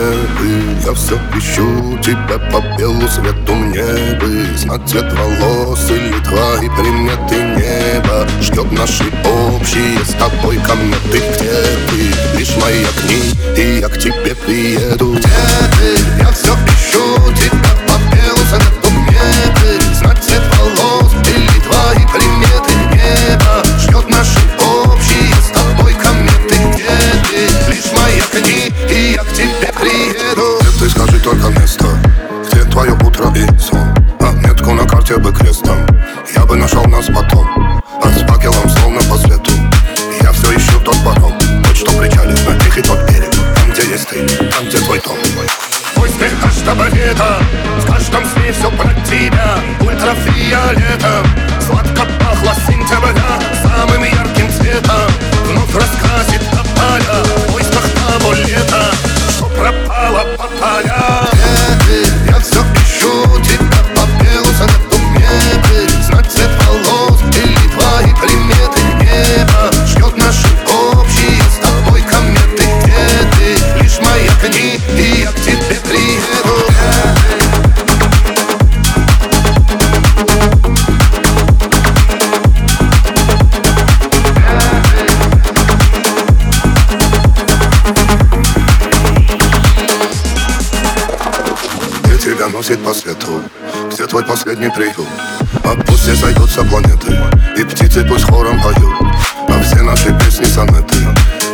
бы Я все ищу тебя по белу свету мне бы Знать цвет волос или твои приметы неба Ждет наши общие с тобой кометы Где ты? Лишь мои огни, и я к тебе приеду Где ты? Каждого лета В каждом сне все про тебя. Ультрафиолетом. Сладко пахло сентября Где тебя носит по свету Где твой последний приют А пусть все зайдутся планеты И птицы пусть хором поют. А все наши песни сонеты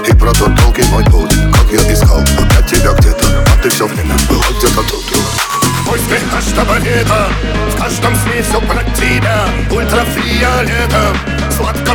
И про тот долгий мой путь Как я искал. Опять тебя где-то А ты все время была где-то тут Твой смех каждого лета В каждом сне все про тебя. Ультрафиолетом. Сладко